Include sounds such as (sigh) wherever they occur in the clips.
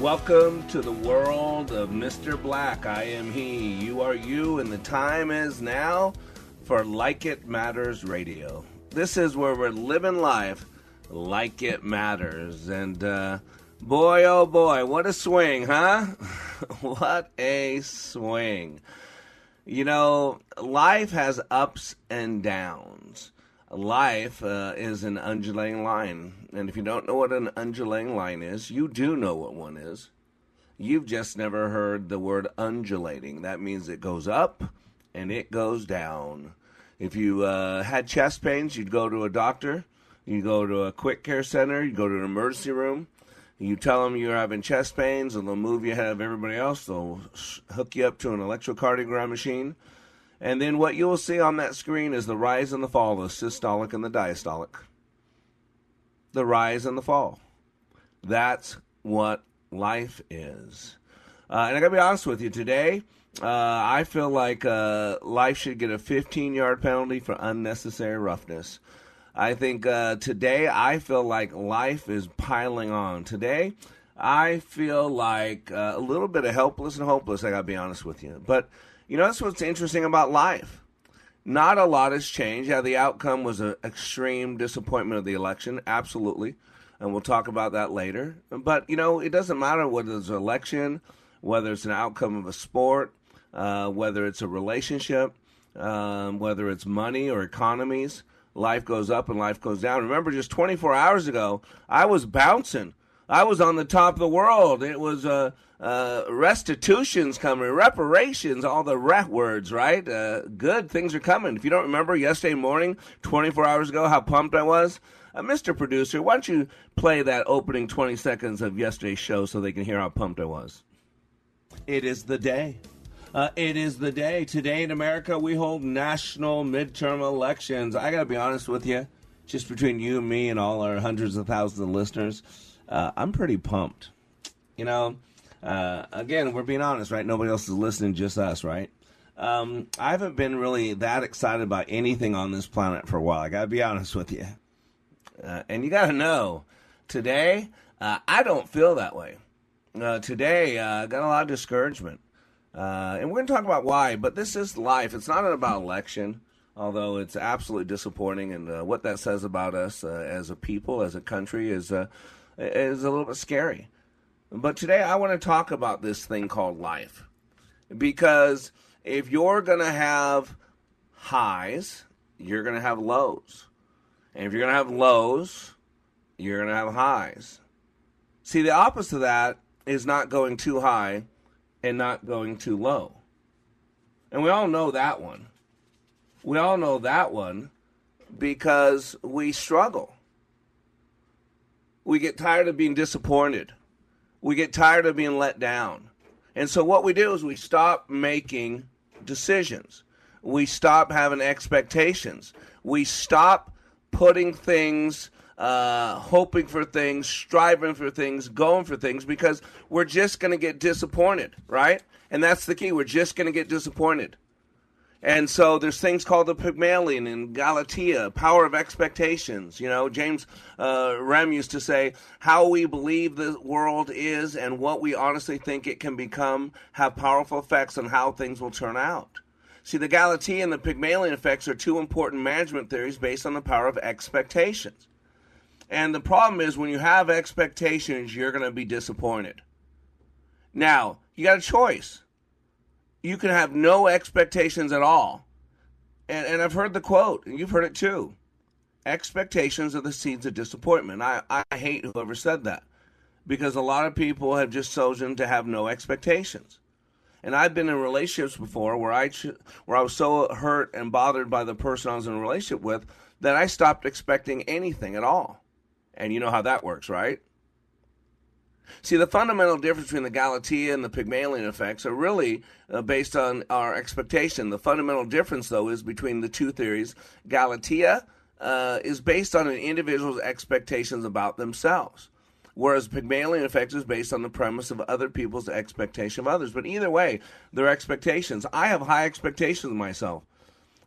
Welcome to the world of Mr. Black. I am he, you are you, and the time is now for Like It Matters Radio. This is where we're living life like it matters. And uh, boy, oh boy, what a swing, huh? (laughs) what a swing. You know, life has ups and downs. Life uh, is an undulating line. And if you don't know what an undulating line is, you do know what one is. You've just never heard the word undulating. That means it goes up and it goes down. If you uh, had chest pains, you'd go to a doctor. You go to a quick care center. You go to an emergency room. You tell them you're having chest pains, and they'll move you ahead of everybody else. They'll hook you up to an electrocardiogram machine. And then what you will see on that screen is the rise and the fall, the systolic and the diastolic. The rise and the fall. That's what life is. Uh, and I gotta be honest with you, today, uh, I feel like uh, life should get a 15 yard penalty for unnecessary roughness. I think uh, today, I feel like life is piling on. Today, I feel like uh, a little bit of helpless and hopeless, I gotta be honest with you. But you know, that's what's interesting about life. Not a lot has changed. Yeah, the outcome was an extreme disappointment of the election, absolutely. And we'll talk about that later. But, you know, it doesn't matter whether it's an election, whether it's an outcome of a sport, uh, whether it's a relationship, um, whether it's money or economies. Life goes up and life goes down. Remember, just 24 hours ago, I was bouncing. I was on the top of the world. It was uh, uh, restitutions coming, reparations, all the rat words, right? Uh, good things are coming. If you don't remember yesterday morning, 24 hours ago, how pumped I was, uh, Mr. Producer, why don't you play that opening 20 seconds of yesterday's show so they can hear how pumped I was? It is the day. Uh, it is the day. Today in America, we hold national midterm elections. I got to be honest with you, just between you and me and all our hundreds of thousands of listeners, uh, I'm pretty pumped. You know, uh, again, we're being honest, right? Nobody else is listening, just us, right? Um, I haven't been really that excited about anything on this planet for a while. I got to be honest with you. Uh, and you got to know, today, uh, I don't feel that way. Uh, today, I got a lot of discouragement. and we're going to talk about why, but this is life. It's not about election although it's absolutely disappointing. And uh, what that says about us uh, as a people, as a country, is uh, is a little bit scary. But today I want to talk about this thing called life. Because if you're going to have highs, you're going to have lows. And if you're going to have lows, you're going to have highs. See, the opposite of that is not going too high and not going too low. And we all know that one. We all know that one because we struggle. We get tired of being disappointed. We get tired of being let down. And so what we do is we stop making decisions. We stop having expectations. We stop putting things, uh, hoping for things, striving for things, going for things because we're just going to get disappointed, right? And that's the key. We're just going to get disappointed. And so there's things called the Pygmalion and Galatea, power of expectations. You know, James uh, Rhem used to say, how we believe the world is and what we honestly think it can become have powerful effects on how things will turn out. See, the Galatea and the Pygmalion effects are two important management theories based on the power of expectations. And the problem is when you have expectations, you're going to be disappointed. Now, you got a choice you can have no expectations at all. And, and I've heard the quote, and you've heard it too. Expectations are the seeds of disappointment. I, I hate whoever said that because a lot of people have just chosen to have no expectations. And I've been in relationships before where I where I was so hurt and bothered by the person I was in a relationship with that I stopped expecting anything at all. And you know how that works, right? See, the fundamental difference between the Galatea and the Pygmalion effects are really uh, based on our expectation. The fundamental difference, though, is between the two theories. Galatea uh, is based on an individual's expectations about themselves, whereas Pygmalion effect is based on the premise of other people's expectation of others. But either way, their expectations. I have high expectations of myself.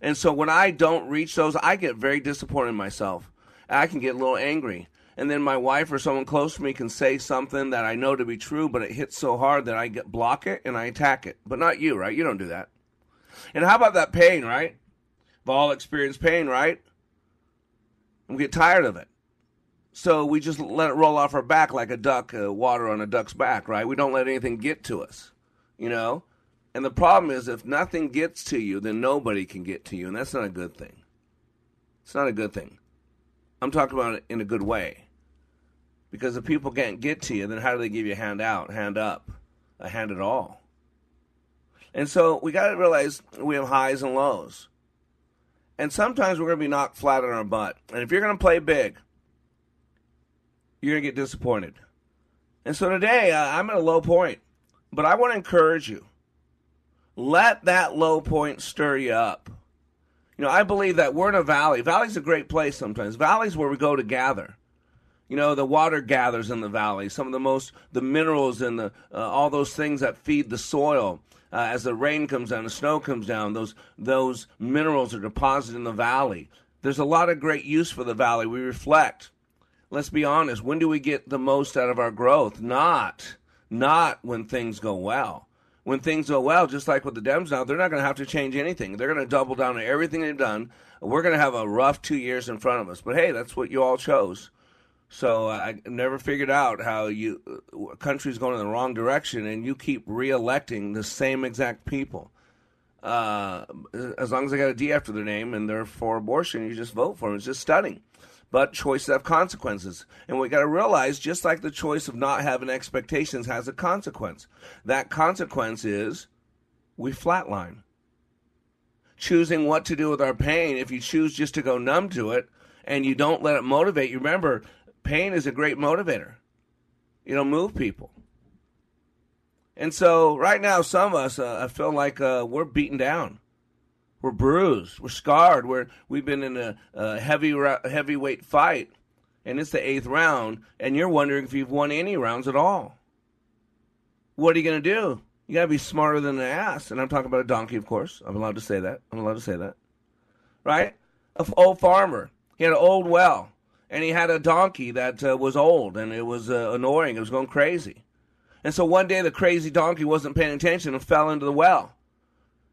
And so when I don't reach those, I get very disappointed in myself. I can get a little angry and then my wife or someone close to me can say something that I know to be true, but it hits so hard that I get block it and I attack it. But not you, right? You don't do that. And how about that pain, right? We've all experienced pain, right? And we get tired of it. So we just let it roll off our back like a duck, uh, water on a duck's back, right? We don't let anything get to us, you know? And the problem is, if nothing gets to you, then nobody can get to you, and that's not a good thing. It's not a good thing. I'm talking about it in a good way. Because if people can't get to you, then how do they give you a hand out, hand up, a hand at all? And so we got to realize we have highs and lows. And sometimes we're going to be knocked flat on our butt. And if you're going to play big, you're going to get disappointed. And so today, uh, I'm at a low point. But I want to encourage you let that low point stir you up. You know, I believe that we're in a valley. Valley's a great place sometimes. Valley's where we go to gather. You know, the water gathers in the valley. Some of the most, the minerals and the uh, all those things that feed the soil. Uh, as the rain comes down, the snow comes down, those those minerals are deposited in the valley. There's a lot of great use for the valley. We reflect. Let's be honest. When do we get the most out of our growth? Not, not when things go well. When things go well, just like with the Dems now, they're not going to have to change anything. They're going to double down on everything they've done. We're going to have a rough two years in front of us. But hey, that's what you all chose. So uh, I never figured out how you uh, a country's going in the wrong direction, and you keep re-electing the same exact people. Uh, as long as they got a D after their name and they're for abortion, you just vote for them. It's just stunning. But choices have consequences, and we got to realize, just like the choice of not having expectations has a consequence. That consequence is we flatline. Choosing what to do with our pain, if you choose just to go numb to it and you don't let it motivate you, remember pain is a great motivator. It'll move people. And so, right now, some of us, uh, I feel like uh, we're beaten down. We're bruised. We're scarred. We're, we've been in a, a heavy heavyweight fight, and it's the eighth round, and you're wondering if you've won any rounds at all. What are you going to do? You got to be smarter than an ass. And I'm talking about a donkey, of course. I'm allowed to say that. I'm allowed to say that. Right? An old farmer. He had an old well and he had a donkey that uh, was old and it was uh, annoying. It was going crazy. And so one day the crazy donkey wasn't paying attention and fell into the well.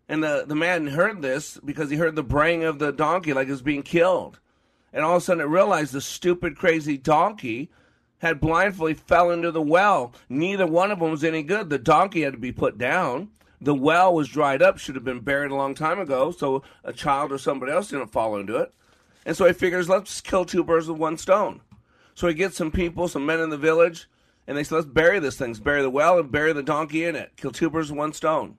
And the, the man heard this because he heard the braying of the donkey like it was being killed. And all of a sudden it realized the stupid, crazy donkey had blindfoldly fell into the well. Neither one of them was any good. The donkey had to be put down. The well was dried up, should have been buried a long time ago, so a child or somebody else didn't fall into it. And so he figures, let's kill two birds with one stone. So he gets some people, some men in the village, and they say, let's bury this thing. Let's bury the well and bury the donkey in it. Kill two birds with one stone.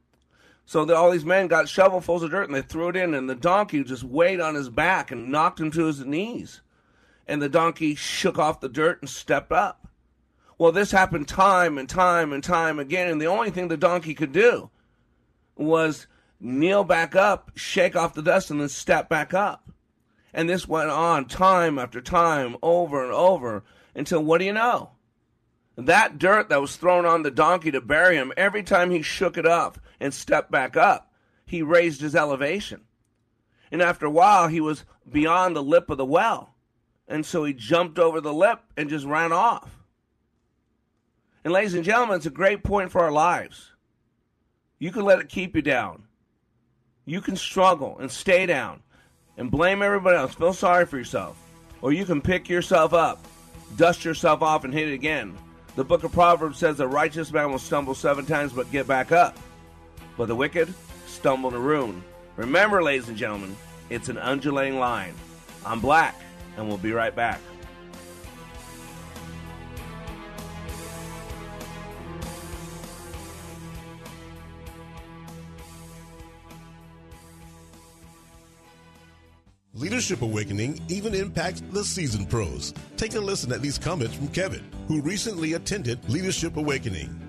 So all these men got shovelfuls of dirt and they threw it in, and the donkey just weighed on his back and knocked him to his knees. And the donkey shook off the dirt and stepped up. Well, this happened time and time and time again, and the only thing the donkey could do was kneel back up, shake off the dust, and then step back up. And this went on time after time, over and over, until what do you know? That dirt that was thrown on the donkey to bury him, every time he shook it up and stepped back up, he raised his elevation. And after a while, he was beyond the lip of the well. And so he jumped over the lip and just ran off. And, ladies and gentlemen, it's a great point for our lives. You can let it keep you down. You can struggle and stay down and blame everybody else. Feel sorry for yourself. Or you can pick yourself up, dust yourself off, and hit it again. The book of Proverbs says a righteous man will stumble seven times but get back up. But the wicked stumble to ruin. Remember, ladies and gentlemen, it's an undulating line. I'm Black, and we'll be right back. Leadership Awakening even impacts the seasoned pros. Take a listen at these comments from Kevin, who recently attended Leadership Awakening.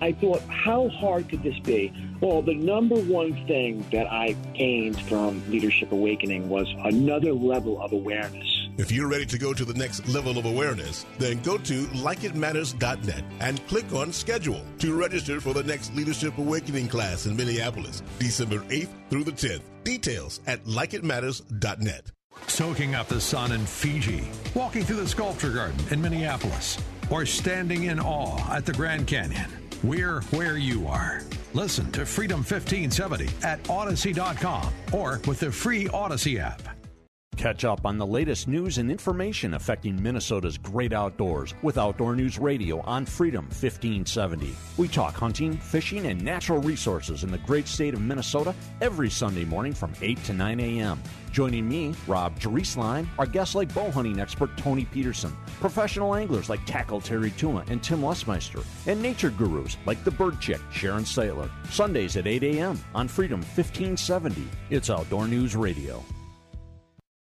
I thought, how hard could this be? Well, the number one thing that I gained from Leadership Awakening was another level of awareness. If you're ready to go to the next level of awareness, then go to likeitmatters.net and click on schedule to register for the next Leadership Awakening class in Minneapolis, December 8th through the 10th. Details at likeitmatters.net. Soaking up the sun in Fiji, walking through the sculpture garden in Minneapolis, or standing in awe at the Grand Canyon. We're where you are. Listen to Freedom 1570 at Odyssey.com or with the free Odyssey app. Catch up on the latest news and information affecting Minnesota's great outdoors with Outdoor News Radio on Freedom 1570. We talk hunting, fishing, and natural resources in the great state of Minnesota every Sunday morning from 8 to 9 a.m. Joining me, Rob Drieslein, our guests like bow hunting expert Tony Peterson, professional anglers like Tackle Terry Tuma and Tim Lesmeister, and nature gurus like the Bird Chick Sharon Stiteler. Sundays at 8 a.m. on Freedom 1570. It's Outdoor News Radio.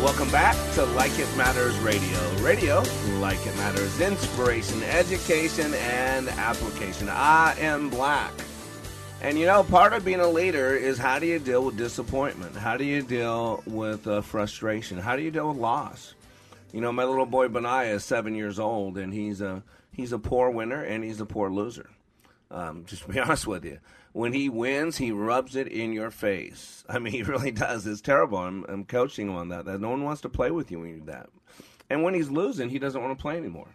Welcome back to Like It Matters Radio. Radio, like it matters, inspiration, education, and application. I am black. And you know, part of being a leader is how do you deal with disappointment? How do you deal with uh, frustration? How do you deal with loss? You know, my little boy Benaiah is seven years old, and he's a he's a poor winner and he's a poor loser. Um, just to be (laughs) honest with you, when he wins, he rubs it in your face. (laughs) I mean, he really does. It's terrible. I'm, I'm coaching him on that. That no one wants to play with you when you do that. And when he's losing, he doesn't want to play anymore.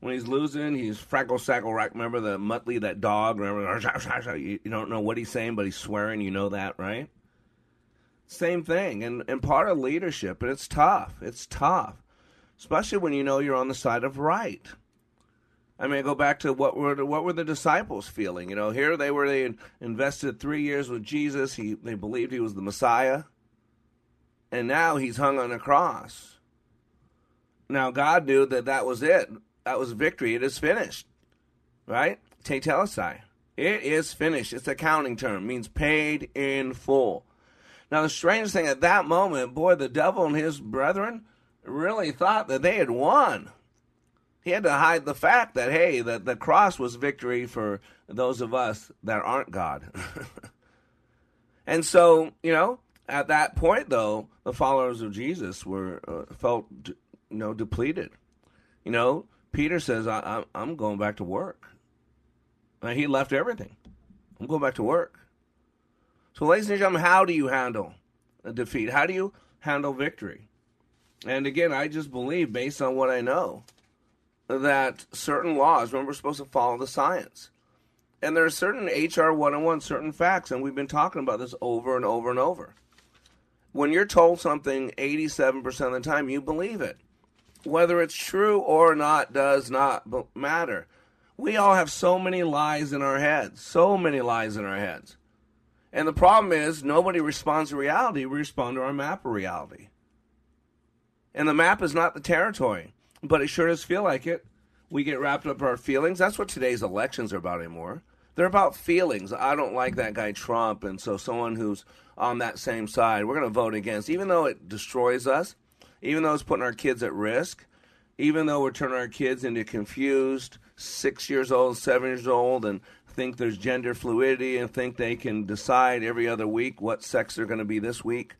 When he's losing, he's Frackle Sackle Rack. Remember the Muttley, that dog? Remember, (laughs) you don't know what he's saying, but he's swearing. You know that, right? Same thing. And, and part of leadership, but it's tough. It's tough, especially when you know you're on the side of right. I mean, go back to what were the, what were the disciples feeling? You know, here they were they invested three years with Jesus. He they believed he was the Messiah, and now he's hung on a cross. Now God knew that that was it. That was victory. It is finished, right? Tetelestai. It is finished. It's a counting term. It means paid in full. Now the strange thing at that moment, boy, the devil and his brethren really thought that they had won he had to hide the fact that hey that the cross was victory for those of us that aren't god (laughs) and so you know at that point though the followers of jesus were uh, felt you know depleted you know peter says I, am going back to work and he left everything I'm going back to work. So, ladies and gentlemen, how do you handle a defeat? How do you handle victory? And again, I just believe, based on what I know, that certain laws, remember, we're supposed to follow the science. And there are certain HR 101, certain facts, and we've been talking about this over and over and over. When you're told something 87% of the time, you believe it. Whether it's true or not does not matter. We all have so many lies in our heads, so many lies in our heads. And the problem is, nobody responds to reality. We respond to our map of reality. And the map is not the territory, but it sure does feel like it. We get wrapped up in our feelings. That's what today's elections are about anymore. They're about feelings. I don't like that guy Trump, and so someone who's on that same side, we're going to vote against, even though it destroys us, even though it's putting our kids at risk, even though we're turning our kids into confused six years old, seven years old, and think there's gender fluidity and think they can decide every other week what sex they're going to be this week.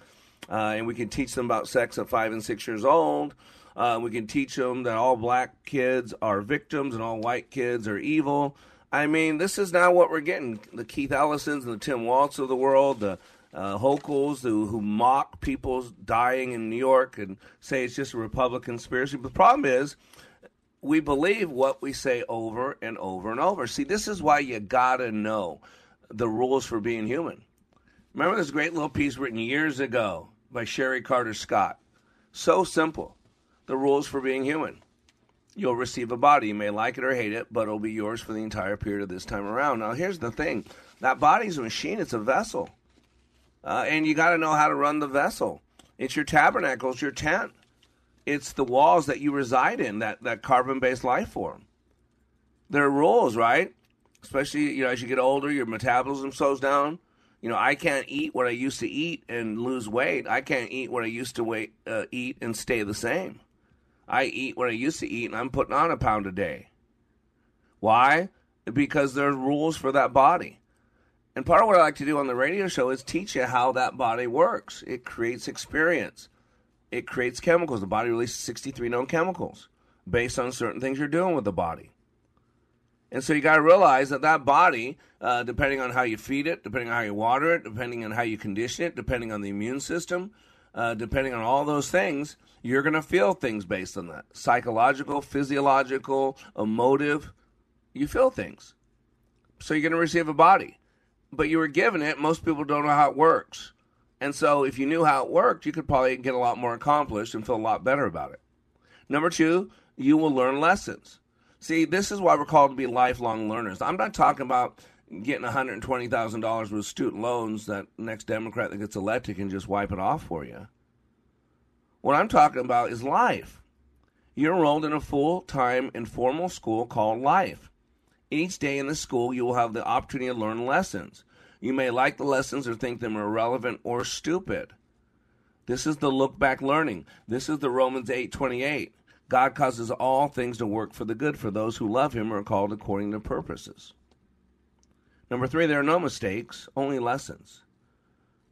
Uh, and we can teach them about sex at five and six years old. Uh, we can teach them that all black kids are victims and all white kids are evil. I mean, this is now what we're getting. The Keith Ellisons and the Tim Walz of the world, the uh, who, who mock people dying in New York and say it's just a Republican conspiracy. But the problem is, we believe what we say over and over and over. See, this is why you gotta know the rules for being human. Remember this great little piece written years ago by Cherie Carter Scott? So simple. The rules for being human. You'll receive a body. You may like it or hate it, but it'll be yours for the entire period of this time around. Now, here's the thing that body's a machine, it's a vessel. Uh, and you got to know how to run the vessel. It's your tabernacle, it's your tent. It's the walls that you reside in, that, that carbon based life form. There are rules, right? Especially you know, as you get older, your metabolism slows down you know, I can't eat what I used to eat and lose weight. I can't eat what I used to wait, uh, eat and stay the same. I eat what I used to eat, and I'm putting on a pound a day. Why? Because there's rules for that body. And part of what I like to do on the radio show is teach you how that body works. It creates experience. It creates chemicals. The body releases 63 known chemicals based on certain things you're doing with the body. And so you got to realize that that body, uh, depending on how you feed it, depending on how you water it, depending on how you condition it, depending on the immune system, uh, depending on all those things, you're going to feel things based on that psychological, physiological, emotive. You feel things. So you're going to receive a body. But you were given it. Most people don't know how it works. And so if you knew how it worked, you could probably get a lot more accomplished and feel a lot better about it. Number two, you will learn lessons. See, this is why we're called to be lifelong learners. I'm not talking about getting $120,000 with student loans that next Democrat that gets elected can just wipe it off for you. What I'm talking about is life. You're enrolled in a full time informal school called Life. Each day in the school, you will have the opportunity to learn lessons. You may like the lessons or think them irrelevant or stupid. This is the look back learning. This is the Romans 8:28. God causes all things to work for the good for those who love him or are called according to purposes. Number three, there are no mistakes, only lessons.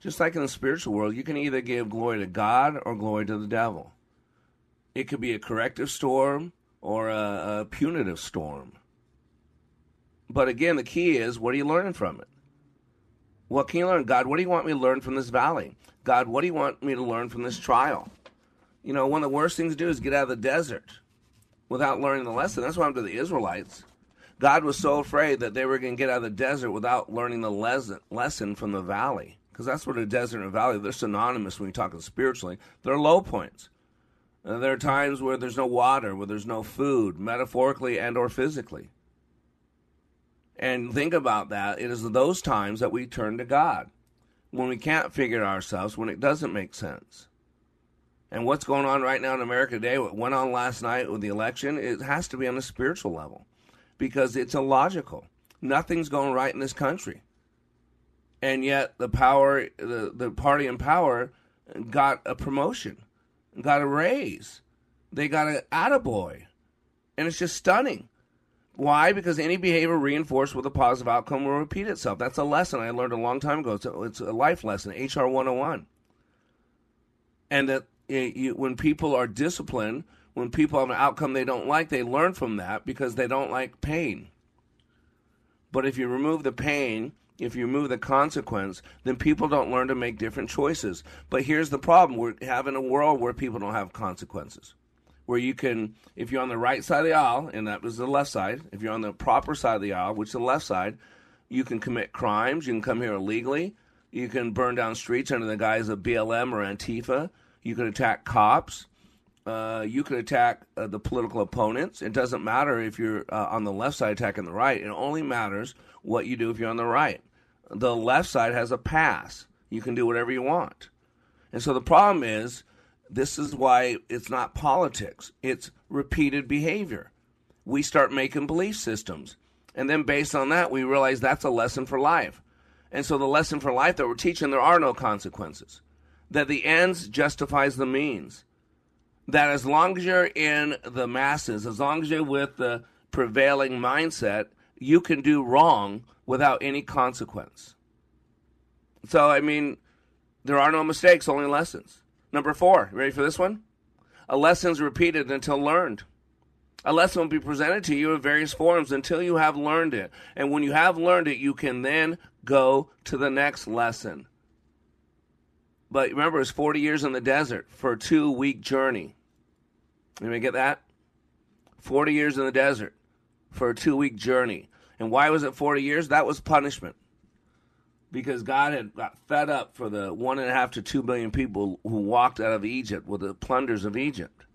Just like in the spiritual world, you can either give glory to God or glory to the devil. It could be a corrective storm or a, a punitive storm. But again, the key is what are you learning from it? What can you learn? God, what do you want me to learn from this valley? God, what do you want me to learn from this trial? You know, one of the worst things to do is get out of the desert without learning the lesson. That's what happened to the Israelites. God was so afraid that they were going to get out of the desert without learning the lesson, lesson from the valley. Because that's what a desert and valley, they're synonymous when you're talking spiritually. They're low points. Uh, there are times where there's no water, where there's no food, metaphorically and or physically. And think about that. It is those times that we turn to God. When we can't figure it ourselves, when it doesn't make sense and what's going on right now in America today, what went on last night with the election, it has to be on a spiritual level because it's illogical. Nothing's going right in this country. And yet the power the, the party in power got a promotion, got a raise. They got an attaboy. And it's just stunning. Why? Because any behavior reinforced with a positive outcome will repeat itself. That's a lesson I learned a long time ago. It's a, it's a life lesson, HR 101. And that eh, you, when people are disciplined, when people have an outcome they don't like, they learn from that because they don't like pain. But if you remove the pain, if you remove the consequence, then people don't learn to make different choices. But here's the problem we're having a world where people don't have consequences. Where you can, if you're on the right side of the aisle, and that was the left side, if you're on the proper side of the aisle, which is the left side, you can commit crimes, you can come here illegally, you can burn down streets under the guise of BLM or Antifa, you can attack cops, uh, you can attack uh, the political opponents. It doesn't matter if you're uh, on the left side attacking the right, it only matters what you do if you're on the right the left side has a pass. You can do whatever you want. And so the problem is this is why it's not politics, it's repeated behavior. We start making belief systems. And then based on that, we realize that's a lesson for life. And so the lesson for life that we're teaching, there are no consequences. That the ends justifies the means. That as long as you're in the masses, as long as you're with the prevailing mindset, you can do wrong without any consequence. So, I mean, there are no mistakes, only lessons. Number four, ready for this one? A lesson is repeated until learned. A lesson will be presented to you in various forms until you have learned it. And when you have learned it, you can then go to the next lesson. But remember, it's 40 years in the desert for a two week journey. Me get that? 40 years in the desert for a two week journey. And why was it 40 years? That was punishment. Because God had got fed up for the one and a half to two billion people who walked out of Egypt with the plunders of Egypt.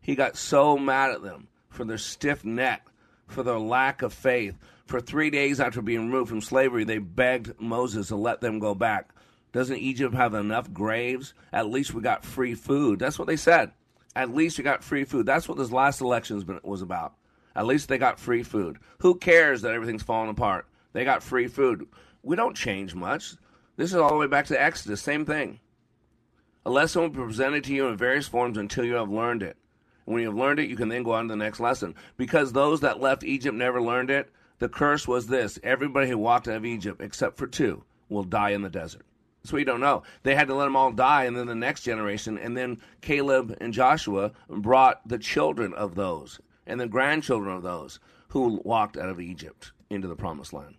He got so mad at them for their stiff neck, for their lack of faith. For three days after being removed from slavery, they begged Moses to let them go back. Doesn't Egypt have enough graves? At least we got free food. That's what they said. At least you got free food. That's what this last election was about. At least they got free food. Who cares that everything's falling apart? They got free food. We don't change much. This is all the way back to Exodus. Same thing. A lesson will be presented to you in various forms until you have learned it. When you have learned it, you can then go on to the next lesson. Because those that left Egypt never learned it, the curse was this everybody who walked out of Egypt, except for two, will die in the desert. That's we don't know. They had to let them all die, and then the next generation, and then Caleb and Joshua brought the children of those and the grandchildren of those who walked out of Egypt into the promised land.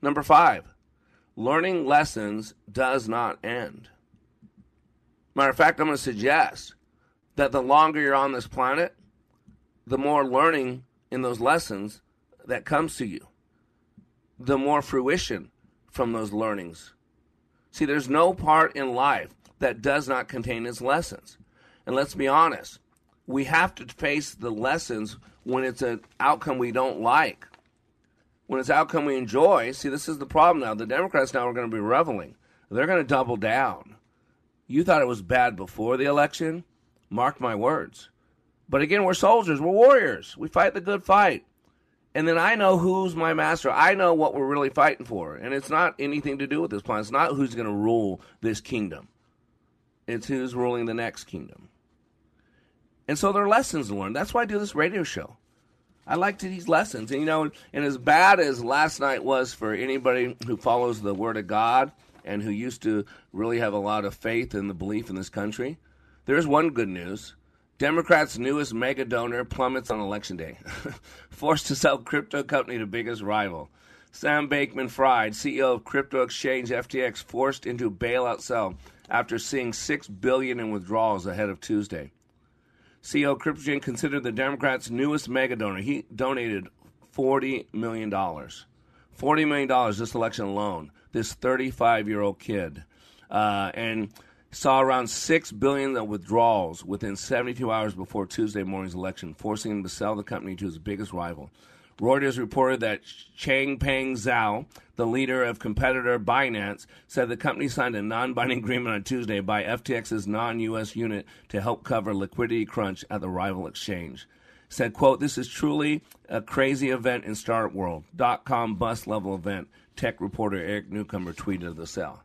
Number five, learning lessons does not end. Matter of fact, I'm going to suggest that the longer you're on this planet, the more learning in those lessons that comes to you, the more fruition from those learnings. See, there's no part in life that does not contain its lessons. And let's be honest, we have to face the lessons when it's an outcome we don't like. When it's outcome we enjoy, see, this is the problem now. The Democrats now are going to be reveling. They're going to double down. You thought it was bad before the election? Mark my words. But again, we're soldiers, we're warriors. We fight the good fight. And then I know who's my master. I know what we're really fighting for. And it's not anything to do with this plan. It's not who's going to rule this kingdom, it's who's ruling the next kingdom. And so there are lessons to learn. That's why I do this radio show. I like to these lessons. And you know, and as bad as last night was for anybody who follows the Word of God and who used to really have a lot of faith in the belief in this country, there's one good news. Democrats' newest mega donor plummets on election day, (laughs) forced to sell crypto company to biggest rival. Sam Bankman Fried, CEO of crypto exchange FTX, forced into bailout sell after seeing six billion in withdrawals ahead of Tuesday. CEO Cryptogen considered the Democrats' newest mega donor. He donated $40 million. $40 million this election alone. This 35 year old kid. Uh, and saw around 6 billion of withdrawals within 72 hours before Tuesday morning's election, forcing him to sell the company to his biggest rival. Reuters reported that Changpeng Zhao, the leader of competitor Binance, said the company signed a non binding agreement on Tuesday by FTX's non US unit to help cover liquidity crunch at the rival exchange. Said, quote, this is truly a crazy event in startup world. Dot com bust level event. Tech reporter Eric Newcomer tweeted of the sale.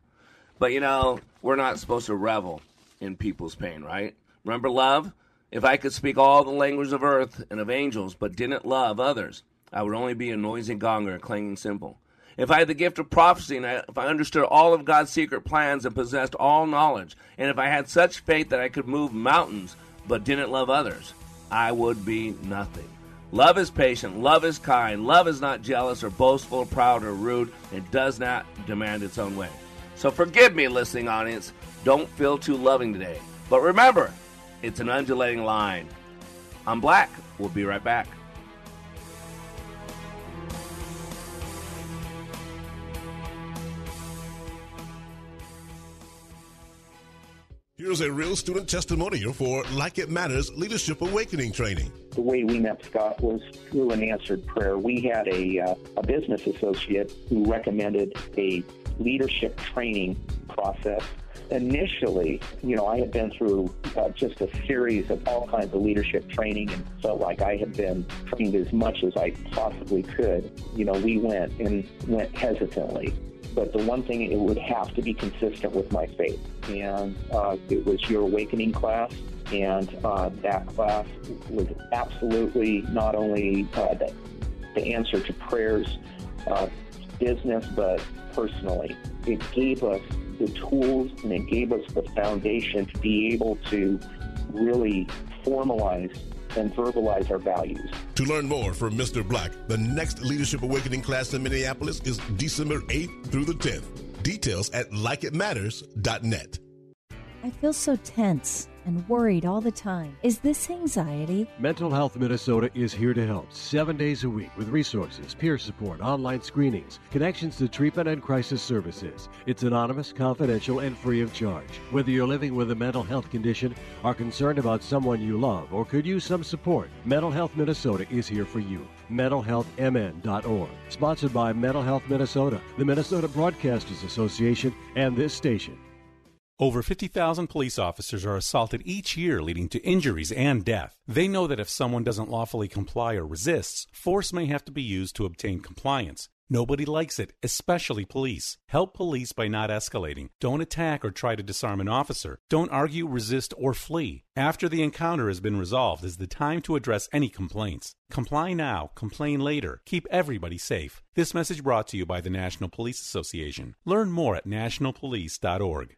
But you know, we're not supposed to revel in people's pain, right? Remember love? If I could speak all the languages of earth and of angels, but didn't love others, I would only be a noisy gong or a clanging cymbal. If I had the gift of prophecy, and I, if I understood all of God's secret plans and possessed all knowledge, and if I had such faith that I could move mountains but didn't love others, I would be nothing. Love is patient, love is kind, love is not jealous or boastful, or proud or rude, and does not demand its own way. So forgive me, listening audience. Don't feel too loving today. But remember, it's an undulating line. I'm Black. We'll be right back. Here's a real student testimonial for Like It Matters Leadership Awakening Training. The way we met Scott was through an answered prayer. We had a, uh, a business associate who recommended a leadership training process. Initially, you know, I had been through uh, just a series of all kinds of leadership training and felt like I had been trained as much as I possibly could. You know, we went and went hesitantly but the one thing it would have to be consistent with my faith. And uh, it was your awakening class, and uh, that class was absolutely not only uh, the, the answer to prayers, uh, business, but personally. It gave us the tools and it gave us the foundation to be able to really formalize and verbalize our values. To learn more from Mr. Black, the next Leadership Awakening class in Minneapolis is December 8th through the 10th. Details at likeitmatters.net. I feel so tense and worried all the time. Is this anxiety? Mental Health Minnesota is here to help seven days a week with resources, peer support, online screenings, connections to treatment and crisis services. It's anonymous, confidential, and free of charge. Whether you're living with a mental health condition, are concerned about someone you love, or could use some support, Mental Health Minnesota is here for you. MentalHealthMN.org. Sponsored by Mental Health Minnesota, the Minnesota Broadcasters Association, and this station. Over 50,000 police officers are assaulted each year, leading to injuries and death. They know that if someone doesn't lawfully comply or resists, force may have to be used to obtain compliance. Nobody likes it, especially police. Help police by not escalating. Don't attack or try to disarm an officer. Don't argue, resist, or flee. After the encounter has been resolved is the time to address any complaints. Comply now, complain later. Keep everybody safe. This message brought to you by the National Police Association. Learn more at nationalpolice.org.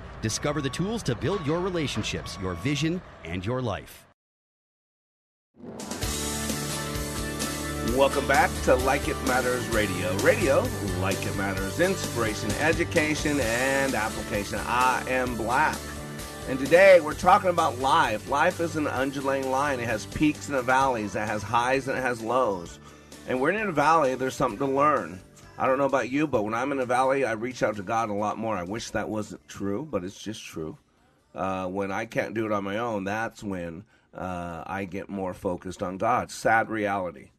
Discover the tools to build your relationships, your vision, and your life. Welcome back to Like It Matters Radio. Radio, like it matters, inspiration, education, and application. I am Black. And today we're talking about life. Life is an undulating line. It has peaks and valleys, it has highs and it has lows. And we're in a valley, there's something to learn. I don't know about you, but when I'm in a valley, I reach out to God a lot more. I wish that wasn't true, but it's just true. Uh, when I can't do it on my own, that's when uh, I get more focused on God. Sad reality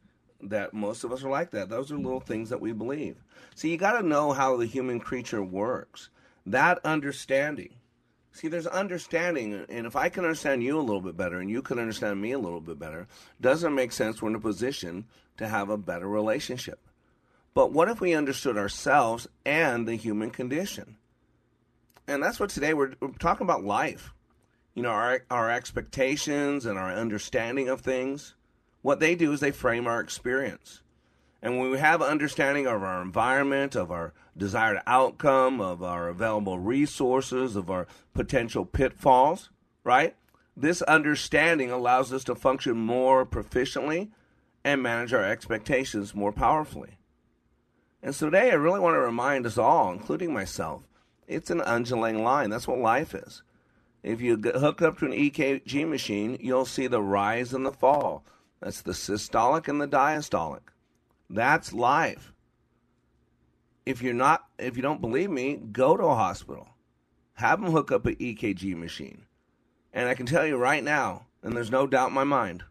that most of us are like that. Those are little things that we believe. See, you got to know how the human creature works. That understanding. See, there's understanding, and if I can understand you a little bit better and you can understand me a little bit better, doesn't make sense we're in a position to have a better relationship. But what if we understood ourselves and the human condition? And that's what today we're, we're talking about life. You know, our, our expectations and our understanding of things. What they do is they frame our experience. And when we have understanding of our environment, of our desired outcome, of our available resources, of our potential pitfalls, right? This understanding allows us to function more proficiently and manage our expectations more powerfully. And so today I really want to remind us all, including myself, it's an undulating line. That's what life is. If you hook up to an EKG machine, you'll see the rise and the fall. That's the systolic and the diastolic. That's life. if you're not, if you don't believe me, go to a hospital, have them hook up an EKG machine, and I can tell you right now, and there's no doubt in my mind,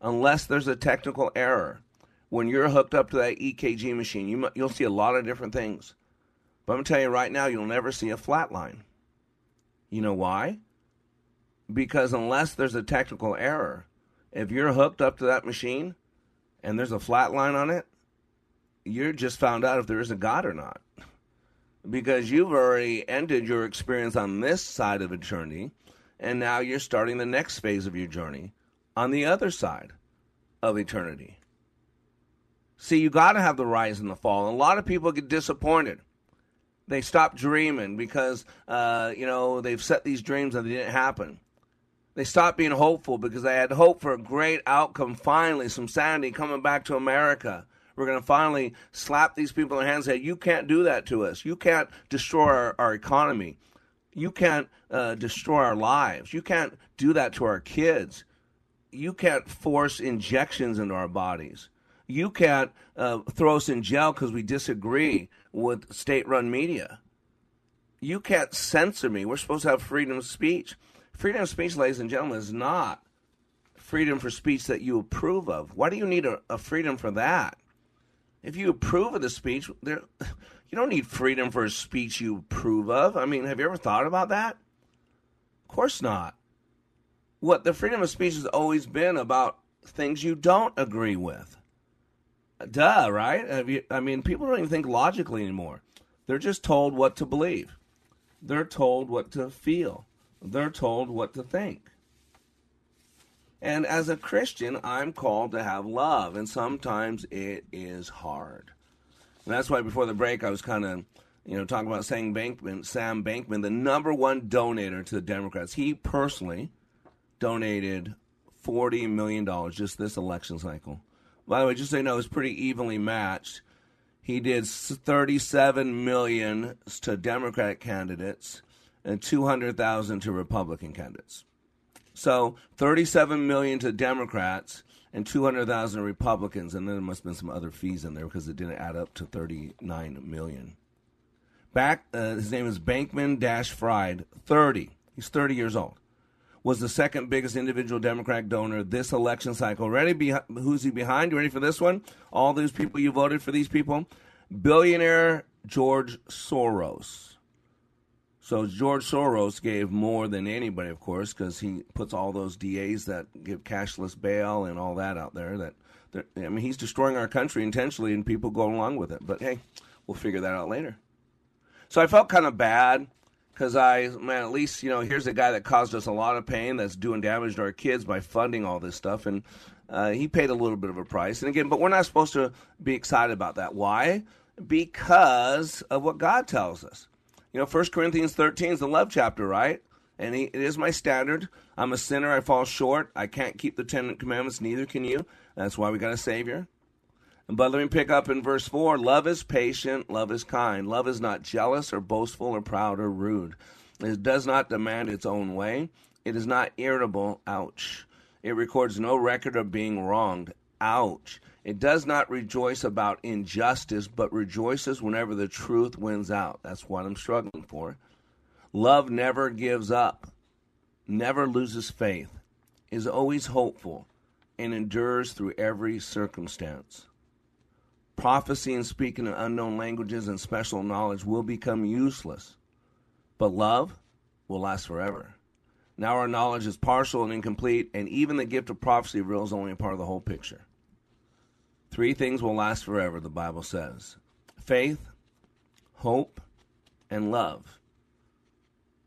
unless there's a technical error, when you're hooked up to that EKG machine, you, you'll see a lot of different things. But I'm going to tell you right now, you'll never see a flat line. You know why? Because unless there's a technical error, if you're hooked up to that machine and there's a flat line on it, you're just found out if there is a God or not. Because you've already ended your experience on this side of eternity, and now you're starting the next phase of your journey on the other side of eternity. See, you got to have the rise and the fall. And a lot of people get disappointed. They stop dreaming because, uh, you know, they've set these dreams and they didn't happen. They stopped being hopeful because they had hope for a great outcome finally, some sanity coming back to America. We're going to finally slap these people in the hands and say, You can't do that to us. You can't destroy our, our economy. You can't uh, destroy our lives. You can't do that to our kids. You can't force injections into our bodies. You can't uh, throw us in jail because we disagree with state run media. You can't censor me. We're supposed to have freedom of speech. Freedom of speech, ladies and gentlemen, is not freedom for speech that you approve of. Why do you need a, a freedom for that? If you approve of the speech, there, (laughs) you don't need freedom for a speech you approve of. I mean, have you ever thought about that? Of course not. What the freedom of speech has always been about things you don't agree with. Duh, right? Uh, I mean, people don't even think logically anymore. They're just told what to believe. They're told what to feel. They're told what to think. And as a Christian, I'm called to have love, and sometimes it is hard. And that's why before the break, I was kind of, you know, talking about Sam Bankman, Sam Bankman, the number one donator to the Democrats. He personally donated $40 million just this election cycle by the way, just so you know, it's pretty evenly matched. He did 37 million to Democratic candidates and 200,000 to Republican candidates. So 37 million to Democrats and 200,000 to Republicans, and then there must have been some other fees in there because it didn't add up to 39 million. Back, uh, his name is Bankman Dash Fried, 30. He's 30 years old was the second biggest individual Democratic donor this election cycle. Ready? Be- who's he behind? You ready for this one? All those people you voted for these people? Billionaire George Soros. So George Soros gave more than anybody, of course, because he puts all those DAs that give cashless bail and all that out there. That I mean, he's destroying our country intentionally, and people go along with it. But hey, we'll figure that out later. So I felt kind of bad because I, man, at least, you know, here's a guy that caused us a lot of pain that's doing damage to our kids by funding all this stuff. And uh, he paid a little bit of a price. And again, but we're not supposed to be excited about that. Why? Because of what God tells us. You know, 1 Corinthians 13 is the love chapter, right? And he, it is my standard. I'm a sinner. I fall short. I can't keep the Ten Commandments. Neither can you. That's why we got a Savior. But let me pick up in verse 4 Love is patient, love is kind. Love is not jealous or boastful or proud or rude. It does not demand its own way. It is not irritable. Ouch. It records no record of being wronged. Ouch. It does not rejoice about injustice, but rejoices whenever the truth wins out. That's what I'm struggling for. Love never gives up, never loses faith, is always hopeful, and endures through every circumstance prophecy and speaking in unknown languages and special knowledge will become useless, but love will last forever. Now our knowledge is partial and incomplete, and even the gift of prophecy reveals only a part of the whole picture. Three things will last forever, the Bible says faith, hope, and love.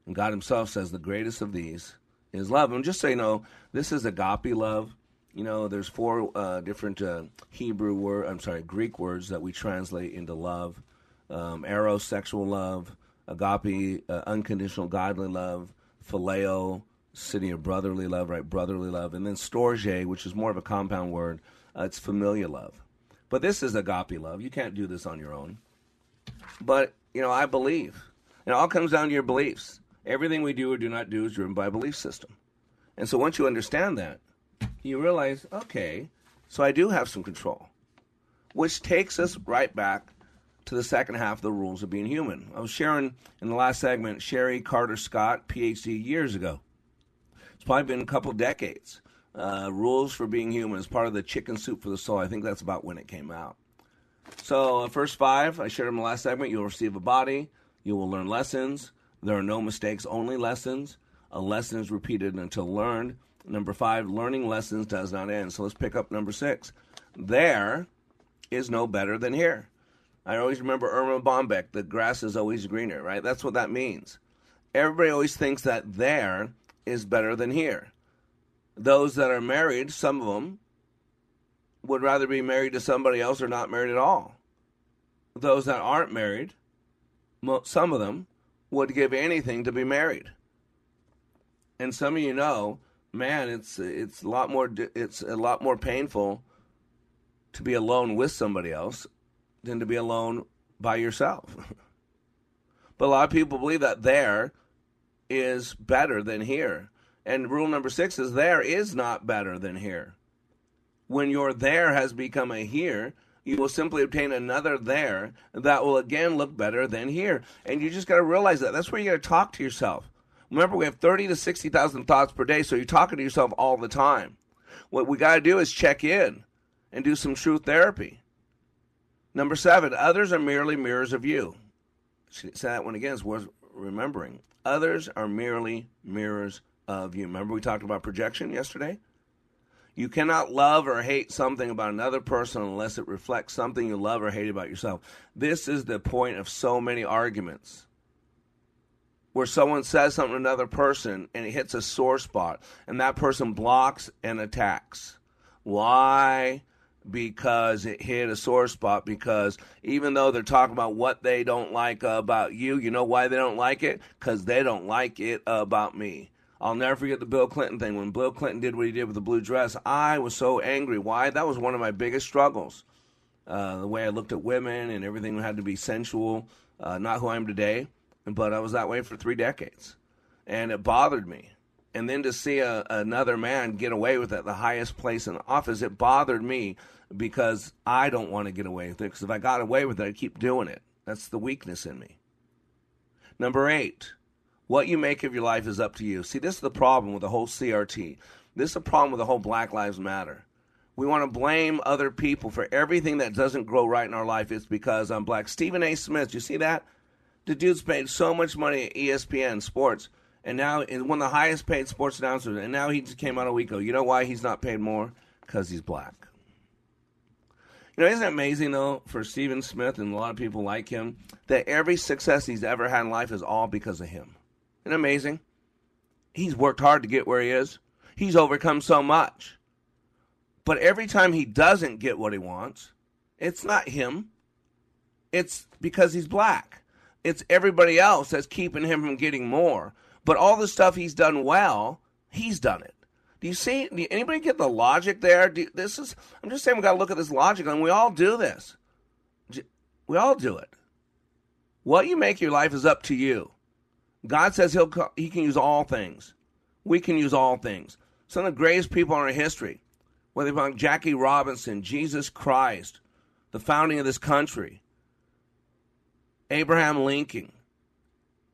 And God Himself says the greatest of these is love. And just so you know, this is agape love. You know, there's four uh, different uh, Hebrew word, I'm sorry, Greek words that we translate into love: um, eros, sexual love; agape, uh, unconditional godly love; phileo, city of brotherly love, right? Brotherly love, and then storge, which is more of a compound word. Uh, it's familial love, but this is agape love. You can't do this on your own. But you know, I believe. It all comes down to your beliefs. Everything we do or do not do is driven by a belief system. And so once you understand that, you realize, okay, so I do have some control. Which takes us right back to the second half of the rules of being human. I was sharing in the last segment Cherie Carter Scott, PhD, years ago. It's probably been a couple decades. Uh, rules for being human is part of the Chicken Soup for the Soul. I think that's about when it came out. So, uh, first five, I shared in the last segment. You'll receive a body. You will learn lessons. There are no mistakes, only lessons. A lesson is repeated until learned. Number five, learning lessons does not end. So let's pick up number six. There is no better than here. I always remember Erma Bombeck, the grass is always greener, right? That's what that means. Everybody always thinks that there is better than here. Those that are married, some of them, would rather be married to somebody else or not married at all. Those that aren't married, some of them, would give anything to be married. And some of you know, man, it's it's a lot more it's a lot more painful to be alone with somebody else than to be alone by yourself. (laughs) but a lot of people believe that there is better than here. And rule number six is there is not better than here. When your there has become a here, you will simply obtain another there that will again look better than here. And you just got to realize that. That's where you got to talk to yourself. Remember, we have 30 to 60,000 thoughts per day, so you're talking to yourself all the time. What we got to do is check in and do some truth therapy. Number seven, others are merely mirrors of you. Say that one again is worth remembering. Others are merely mirrors of you. Remember we talked about projection yesterday? You cannot love or hate something about another person unless it reflects something you love or hate about yourself. This is the point of so many arguments where someone says something to another person and it hits a sore spot and that person blocks and attacks. Why? Because it hit a sore spot. Because even though they're talking about what they don't like about you, you know why they don't like it? Because they don't like it about me. I'll never forget the Bill Clinton thing. When Bill Clinton did what he did with the blue dress, I was so angry. Why? That was one of my biggest struggles. Uh, the way I looked at women and everything had to be sensual, uh, not who I am today but I was that way for three decades, and it bothered me. And then to see a, another man get away with it, the highest place in office, it bothered me because I don't want to get away with it. Because if I got away with it, I'd keep doing it. That's the weakness in me. Number eight, what you make of your life is up to you. See, this is the problem with the whole CRT. This is the problem with the whole Black Lives Matter. We want to blame other people for everything that doesn't grow right in our life. It's because I'm black. Stephen A. Smith, you see that? The dude's paid so much money at ESPN Sports, and now is one of the highest paid sports announcers. And now he just came out a week ago. You know why he's not paid more? Because he's black. You know, isn't it amazing though for Stephen Smith and a lot of people like him that every success he's ever had in life is all because of him? Isn't it amazing? He's worked hard to get where he is. He's overcome so much. But every time he doesn't get what he wants, it's not him. It's because he's black. It's everybody else that's keeping him from getting more. But all the stuff he's done well, he's done it. Do you see? Do anybody get the logic there? Do, this is. I'm just saying we got to look at this logic, and we all do this. We all do it. What you make your life is up to you. God says He'll He can use all things. We can use all things. Some of the greatest people in our history, whether about Jackie Robinson, Jesus Christ, the founding of this country, Abraham Lincoln,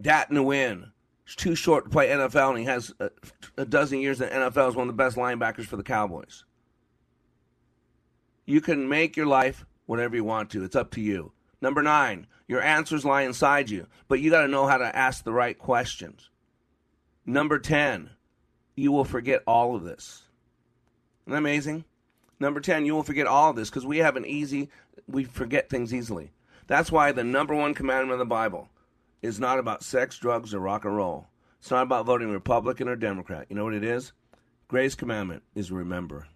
Dat Nguyen. He's too short to play NFL, and he has a, a dozen years in NFL as one of the best linebackers for the Cowboys. You can make your life whatever you want to. It's up to you. Number nine, your answers lie inside you, but you got to know how to ask the right questions. Number 10, you will forget all of this. Isn't that amazing? Number 10, you will forget all of this because we have an easy, we forget things easily. That's why the number one commandment of the Bible is not about sex, drugs, or rock and roll. It's not about voting Republican or Democrat. You know what it is? Grace commandment is remember.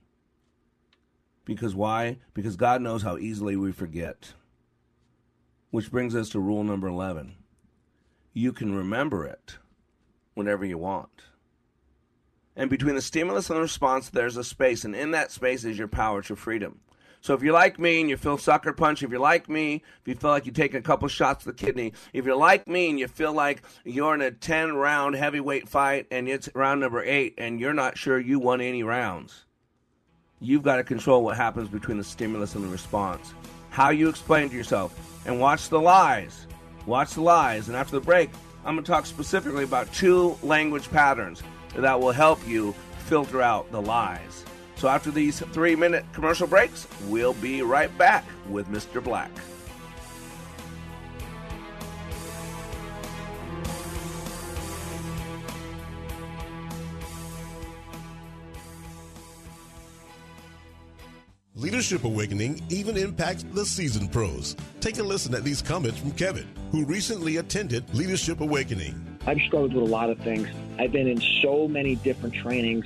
Because why? Because God knows how easily we forget. Which brings us to rule number 11. You can remember it whenever you want. And between the stimulus and the response, there's a space, and in that space is your power to freedom. So if you're like me and you feel sucker punch, if you're like me, if you feel like you take a couple shots to the kidney, if you're like me and you feel like you're in a 10 round heavyweight fight and it's round number eight and you're not sure you won any rounds, you've got to control what happens between the stimulus and the response. how you explain to yourself, and watch the lies. Watch the lies. And after the break, I'm going to talk specifically about two language patterns that will help you filter out the lies. So after these three minute commercial breaks, we'll be right back with Mr. Black. Leadership Awakening even impacts the seasoned pros. Take a listen at these comments from Kevin, who recently attended Leadership Awakening. I've struggled with a lot of things. I've been in so many different trainings,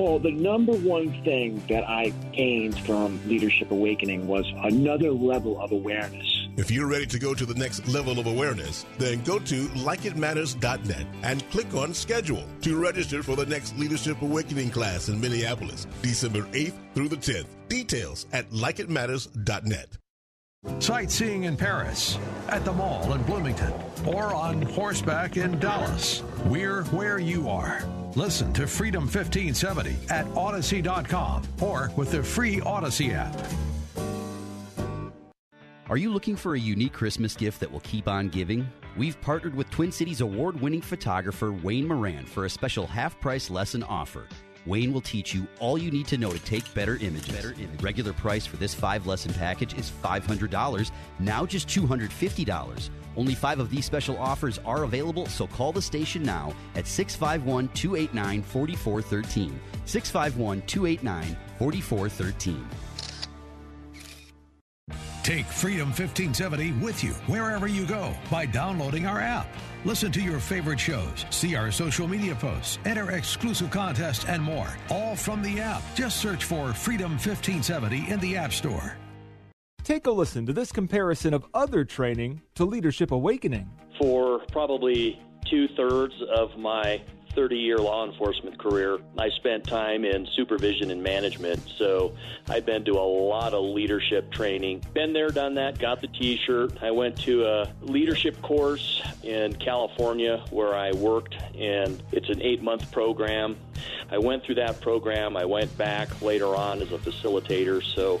Well, the number one thing that I gained from Leadership Awakening was another level of awareness. If you're ready to go to the next level of awareness, then go to likeitmatters.net and click on schedule to register for the next Leadership Awakening class in Minneapolis, December 8th through the 10th. Details at likeitmatters.net. Sightseeing in Paris, at the mall in Bloomington, or on horseback in Dallas. We're where you are. Listen to Freedom 1570 at Odyssey.com or with the free Odyssey app. Are you looking for a unique Christmas gift that will keep on giving? We've partnered with Twin Cities award winning photographer Wayne Moran for a special half price lesson offer. Wayne will teach you all you need to know to take better images. Better image. Regular price for this five lesson package is $500, now just $250. Only five of these special offers are available, so call the station now at 651 289 4413. 651 289 4413. Take Freedom 1570 with you wherever you go by downloading our app. Listen to your favorite shows, see our social media posts, enter exclusive contests, and more. All from the app. Just search for Freedom 1570 in the App Store. Take a listen to this comparison of other training to Leadership Awakening. For probably two thirds of my 30 year law enforcement career, I spent time in supervision and management. So I've been to a lot of leadership training. Been there, done that, got the t shirt. I went to a leadership course in California where I worked, and it's an eight month program. I went through that program. I went back later on as a facilitator. So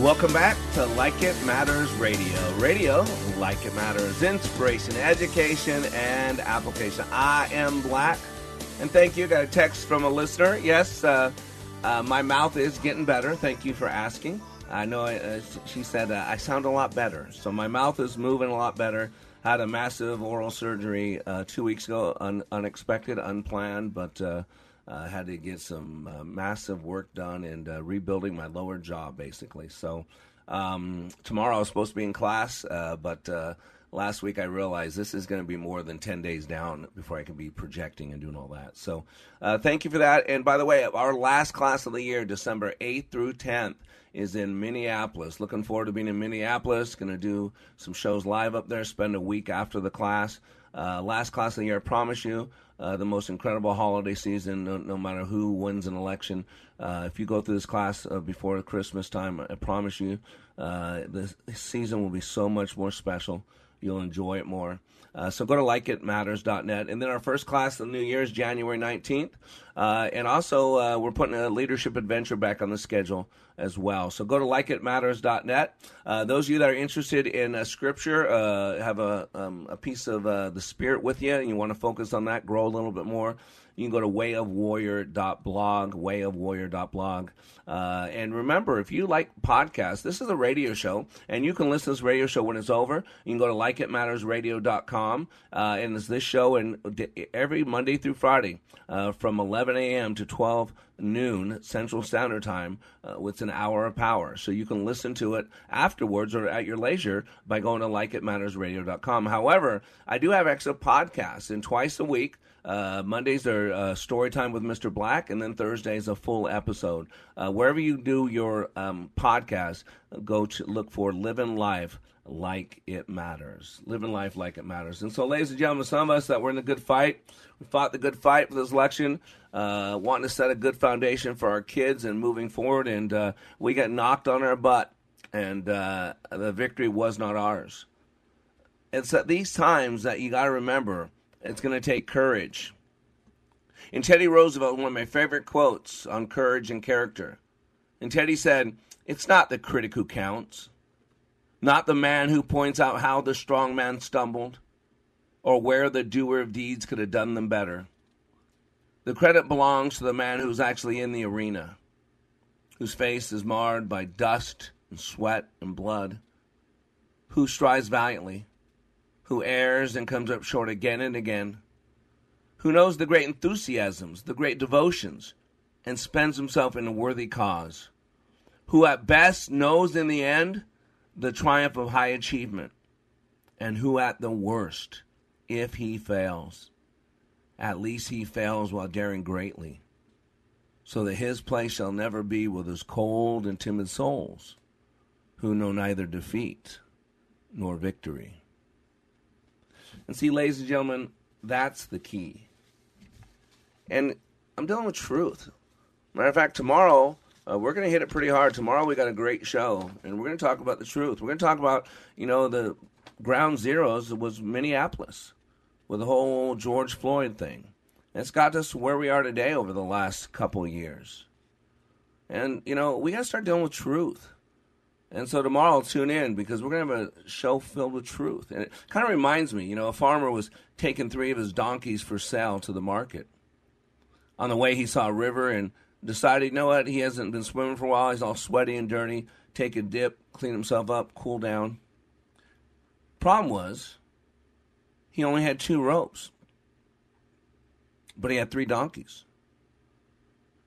Welcome back to Like It Matters Radio. Radio, like it matters, inspiration, education, and application. I am Black, and thank you. Got a text from a listener. Yes, uh, uh, my mouth is getting better. Thank you for asking. I know uh, she said uh, I sound a lot better, so my mouth is moving a lot better. Had a massive oral surgery uh, two weeks ago, un- unexpected, unplanned, but uh, had to get some uh, massive work done and uh, rebuilding my lower jaw, basically. So um, tomorrow I was supposed to be in class, uh, but uh, last week I realized this is going to be more than 10 days down before I can be projecting and doing all that. So uh, thank you for that. And by the way, our last class of the year, December 8th through 10th, is in Minneapolis. Looking forward to being in Minneapolis. Going to do some shows live up there, spend a week after the class. Last class of the year, I promise you, uh, the most incredible holiday season, no, no matter who wins an election. Uh, if you go through this class uh, before Christmas time, I promise you, uh, the season will be so much more special. You'll enjoy it more. Uh, so go to likeitmatters.net. And then our first class of the New Year is January 19th. Uh, and also, we're putting a leadership adventure back on the schedule as well. So go to likeitmatters.net. Uh, those of you that are interested in uh, scripture, uh, have a, um, a piece of uh, the Spirit with you, and you want to focus on that, grow a little bit more You can go to wayofwarrior.blog, wayofwarrior.blog. Uh, and remember, if you like podcasts, this is a radio show, and you can listen to this radio show when it's over. You can go to likeitmattersradio.com, uh, and it's this show and every Monday through Friday uh, from 11 a.m. to 12 noon Central Standard Time. Uh, it's an hour of power. So you can listen to it afterwards or at your leisure by going to likeitmattersradio.com. However, I do have extra podcasts, and twice a week, uh, Mondays are uh, story time with Mr. Black, and then Thursdays a full episode. Uh, wherever you do your um, podcast, go to look for Living Life Like It Matters. Living Life Like It Matters. And so, ladies and gentlemen, some of us that were in the good fight, we fought the good fight for this election, uh, wanting to set a good foundation for our kids and moving forward, and uh, we got knocked on our butt, and uh, the victory was not ours. It's at these times that you got to remember it's going to take courage. And Teddy Roosevelt, one of my favorite quotes on courage and character. And Teddy said, It's not the critic who counts, not the man who points out how the strong man stumbled, or where the doer of deeds could have done them better. The credit belongs to the man who's actually in the arena, whose face is marred by dust and sweat and blood, who strives valiantly, who errs and comes up short again and again, who knows the great enthusiasms, the great devotions, and spends himself in a worthy cause, who at best knows in the end the triumph of high achievement, and who at the worst, if he fails, at least he fails while daring greatly, so that his place shall never be with those cold and timid souls who know neither defeat nor victory. And see, ladies and gentlemen, that's the key. And I'm dealing with truth. Matter of fact, tomorrow uh, we're going to hit it pretty hard. Tomorrow we got a great show, and we're going to talk about the truth. We're going to talk about, you know, the ground zeros was Minneapolis with the whole George Floyd thing. It's got us where we are today over the last couple of years. And, you know, we got to start dealing with truth. And so tomorrow I'll tune in because we're going to have a show filled with truth. And it kind of reminds me, you know, a farmer was taking three of his donkeys for sale to the market. On the way, he saw a river and decided, you know what, he hasn't been swimming for a while. He's all sweaty and dirty. Take a dip, clean himself up, cool down. Problem was, he only had two ropes, but he had three donkeys.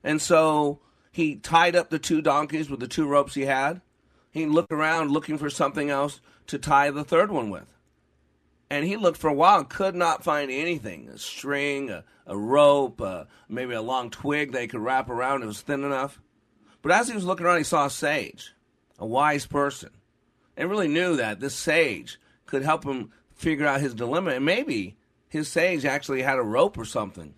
And so he tied up the two donkeys with the two ropes he had he looked around looking for something else to tie the third one with. And he looked for a while and could not find anything a string, a, a rope, uh, maybe a long twig they could wrap around. It was thin enough. But as he was looking around, he saw a sage, a wise person, and really knew that this sage could help him figure out his dilemma. And maybe his sage actually had a rope or something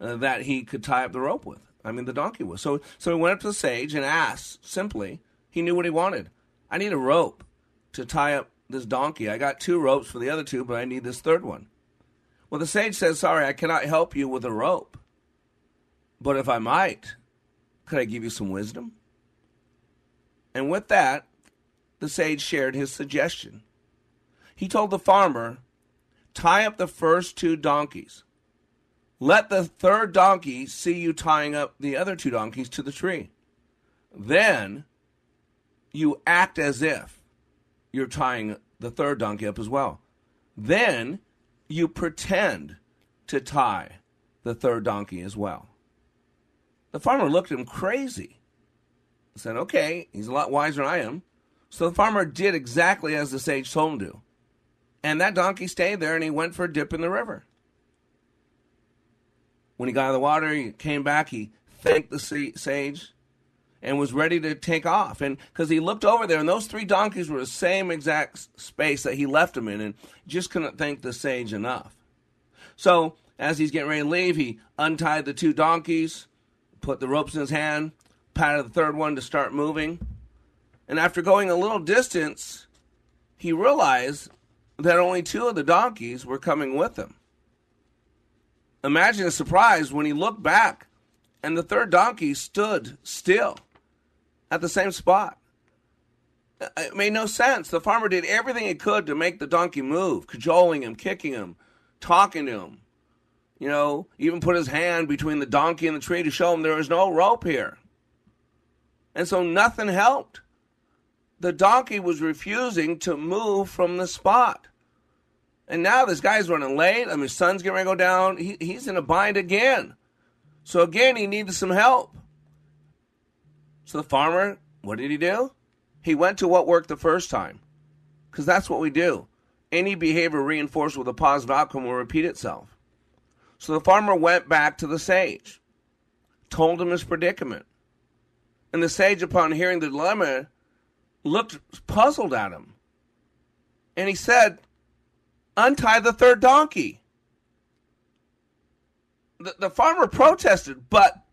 uh, that he could tie up the rope with. I mean, the donkey was. So, so he went up to the sage and asked simply, he knew what he wanted. I need a rope to tie up this donkey. I got two ropes for the other two, but I need this third one. Well, the sage says, Sorry, I cannot help you with a rope. But if I might, could I give you some wisdom? And with that, the sage shared his suggestion. He told the farmer, Tie up the first two donkeys. Let the third donkey see you tying up the other two donkeys to the tree. Then you act as if you're tying the third donkey up as well. Then you pretend to tie the third donkey as well. The farmer looked at him crazy. He said, Okay, he's a lot wiser than I am. So the farmer did exactly as the sage told him to. And that donkey stayed there and he went for a dip in the river. When he got out of the water, he came back, he thanked the sage, and was ready to take off. And because he looked over there, and those three donkeys were the same exact space that he left them in, and just couldn't thank the sage enough. So as he's getting ready to leave, he untied the two donkeys, put the ropes in his hand, patted the third one to start moving. And after going a little distance, he realized that only two of the donkeys were coming with him. Imagine his surprise when he looked back and the third donkey stood still at the same spot. It made no sense. The farmer did everything he could to make the donkey move, cajoling him, kicking him, talking to him, You know, even put his hand between the donkey and the tree to show him there is no rope here. And so nothing helped. The donkey was refusing to move from the spot. And now this guy's running late. I mean, his son's getting ready to go down. He, he's in a bind again. So again, he needed some help. So the farmer, what did he do? He went to what worked the first time. Because that's what we do. Any behavior reinforced with a positive outcome will repeat itself. So the farmer went back to the sage, told him his predicament. And the sage, upon hearing the dilemma, looked puzzled at him. And he said, Untie the third donkey. The, the farmer protested, but,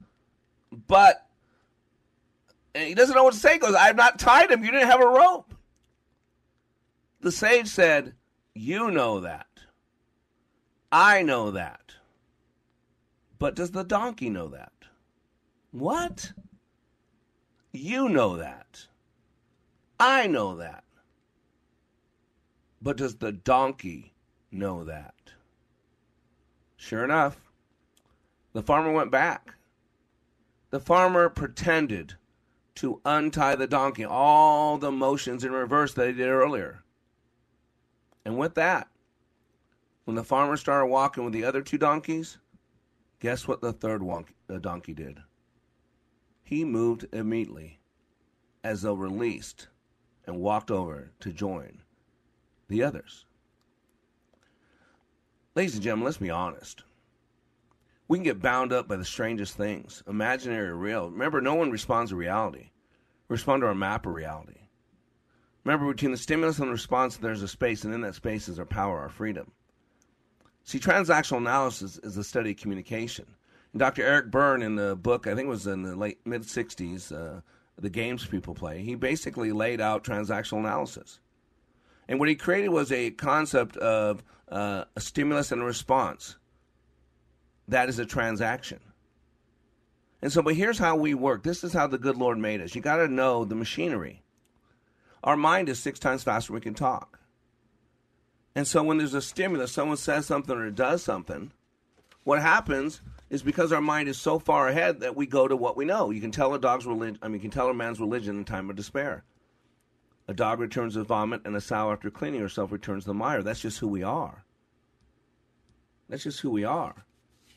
but, and he doesn't know what to say. He goes, I've not tied him. You didn't have a rope. The sage said, You know that. I know that. But does the donkey know that? What? You know that. I know that. But does the donkey know that? Sure enough, the farmer went back. The farmer pretended to untie the donkey, all the motions in reverse that he did earlier. And with that, when the farmer started walking with the other two donkeys, guess what the third donkey did? He moved immediately, as though released, and walked over to join the others. Ladies and gentlemen, let's be honest. We can get bound up by the strangest things, imaginary or real. Remember, no one responds to reality. We respond to our map of reality. Remember, between the stimulus and the response, there's a space, and in that space is our power, our freedom. See, transactional analysis is the study of communication. And Dr. Eric Berne, in the book, I think it was in the late mid 60s, uh, The Games People Play, he basically laid out transactional analysis. And what he created was a concept of uh, a stimulus and a response. That is a transaction. And so, but here's how we work. This is how the good Lord made us. You got to know the machinery. Our mind is six times faster than we can talk. And so when there's a stimulus, someone says something or does something, what happens is because our mind is so far ahead that we go to what we know. You can tell a dog's religion, I mean, you can tell a man's religion in time of despair. A dog returns the vomit, and a sow, after cleaning herself, returns the mire. That's just who we are. That's just who we are.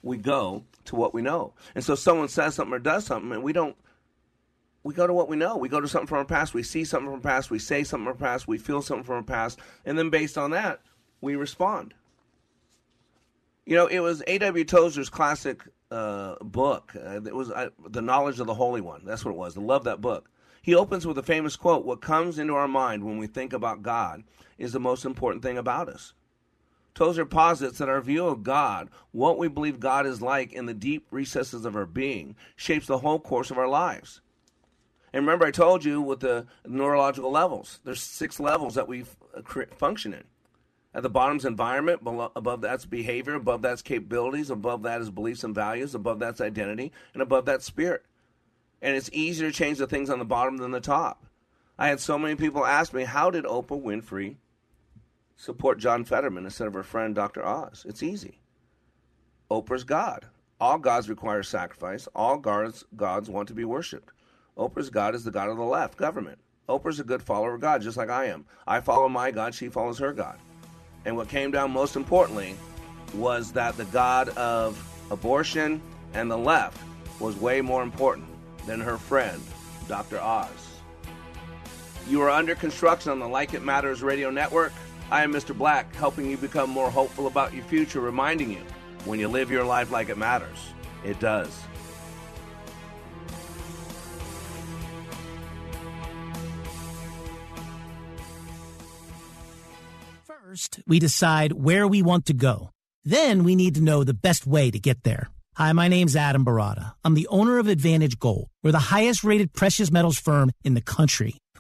We go to what we know. And so someone says something or does something, and we don't we go to what we know. We go to something from our past. We see something from our past. We say something from our past. We feel something from our past. And then based on that, we respond. You know, it was A.W. Tozer's classic uh, book. Uh, it was uh, The Knowledge of the Holy One. That's what it was. I love that book. He opens with a famous quote What comes into our mind when we think about God is the most important thing about us. Tozer posits that our view of God, what we believe God is like in the deep recesses of our being, shapes the whole course of our lives. And remember, I told you with the neurological levels, there's six levels that we uh, function in. At the bottom's environment, below, above that's behavior, above that's capabilities, above that is beliefs and values, above that's identity, and above that's spirit. And it's easier to change the things on the bottom than the top. I had so many people ask me, how did Oprah Winfrey support John Fetterman instead of her friend Dr. Oz? It's easy. Oprah's God. All gods require sacrifice. All gods, gods want to be worshipped. Oprah's God is the God of the left, government. Oprah's a good follower of God, just like I am. I follow my God, she follows her God. And what came down most importantly was that the God of abortion and the left was way more important than her friend, Dr. Oz. You are under construction on the Like It Matters radio network. I am Mr. Black, helping you become more hopeful about your future, reminding you when you live your life like it matters, it does. First, we decide where we want to go. Then we need to know the best way to get there. Hi, my name's Adam Baratta. I'm the owner of Advantage Gold. We're the highest rated precious metals firm in the country.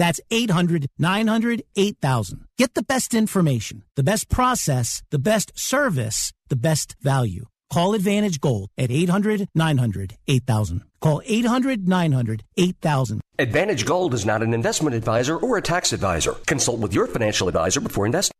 That's 800 900 8000. Get the best information, the best process, the best service, the best value. Call Advantage Gold at 800 900 8000. Call 800 900 8000. Advantage Gold is not an investment advisor or a tax advisor. Consult with your financial advisor before investing.